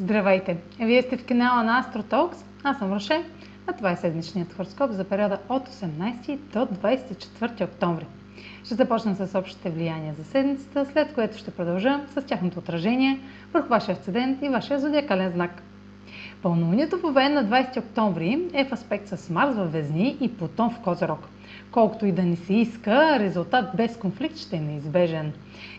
Здравейте! Вие сте в канала на AstroTalks. Аз съм Роше, а това е седмичният хороскоп за периода от 18 до 24 октомври. Ще започна с общите влияния за седмицата, след което ще продължа с тяхното отражение върху вашия асцендент и вашия зодиакален знак. Пълнолунието в Овен на 20 октомври е в аспект с Марс във Везни и Плутон в Козерог. Колкото и да ни се иска, резултат без конфликт ще е неизбежен.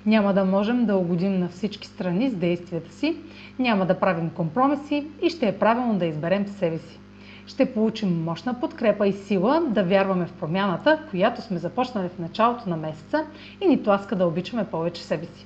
Няма да можем да угодим на всички страни с действията си, няма да правим компромиси и ще е правилно да изберем себе си. Ще получим мощна подкрепа и сила да вярваме в промяната, която сме започнали в началото на месеца и ни тласка да обичаме повече себе си.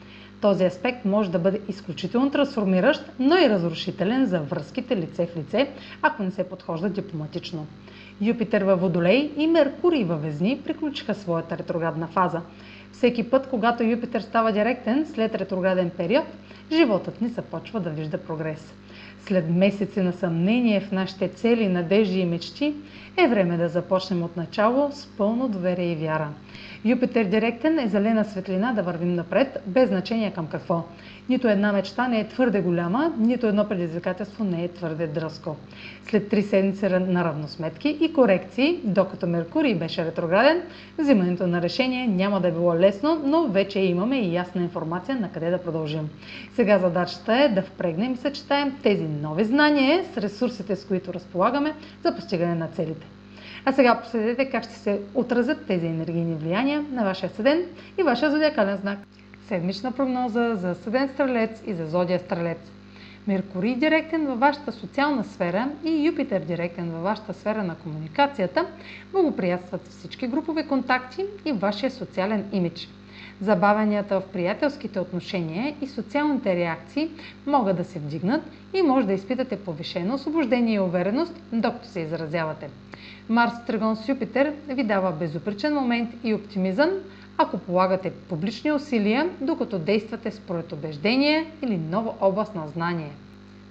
Този аспект може да бъде изключително трансформиращ, но и разрушителен за връзките лице в лице, ако не се подхожда дипломатично. Юпитер във Водолей и Меркурий във Везни приключиха своята ретроградна фаза. Всеки път, когато Юпитер става директен след ретрограден период, животът ни започва да вижда прогрес. След месеци на съмнение в нашите цели, надежди и мечти, е време да започнем от начало с пълно доверие и вяра. Юпитер директен е зелена светлина да вървим напред, без значение към какво. Нито една мечта не е твърде голяма, нито едно предизвикателство не е твърде дръско. След три седмици на равносметки и корекции, докато Меркурий беше ретрограден, взимането на решение няма да е било лесно, но вече имаме и ясна информация на къде да продължим. Сега задачата е да впрегнем и съчетаем тези нови знания с ресурсите, с които разполагаме за постигане на целите. А сега последете как ще се отразят тези енергийни влияния на вашия седен и вашия зодиакален знак. Седмична прогноза за седен стрелец и за зодия стрелец. Меркурий директен във вашата социална сфера и Юпитер директен във вашата сфера на комуникацията благоприятстват всички групови контакти и вашия социален имидж. Забавянията в приятелските отношения и социалните реакции могат да се вдигнат и може да изпитате повишено освобождение и увереност, докато се изразявате. Марс Тригон с Юпитер ви дава безупречен момент и оптимизъм, ако полагате публични усилия, докато действате според убеждение или нова област на знание.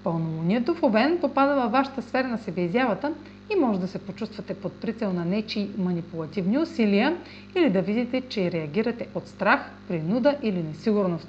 Пълнолунието в Обен попада във вашата сфера на себеизявата и може да се почувствате под прицел на нечи манипулативни усилия или да видите, че реагирате от страх, принуда или несигурност.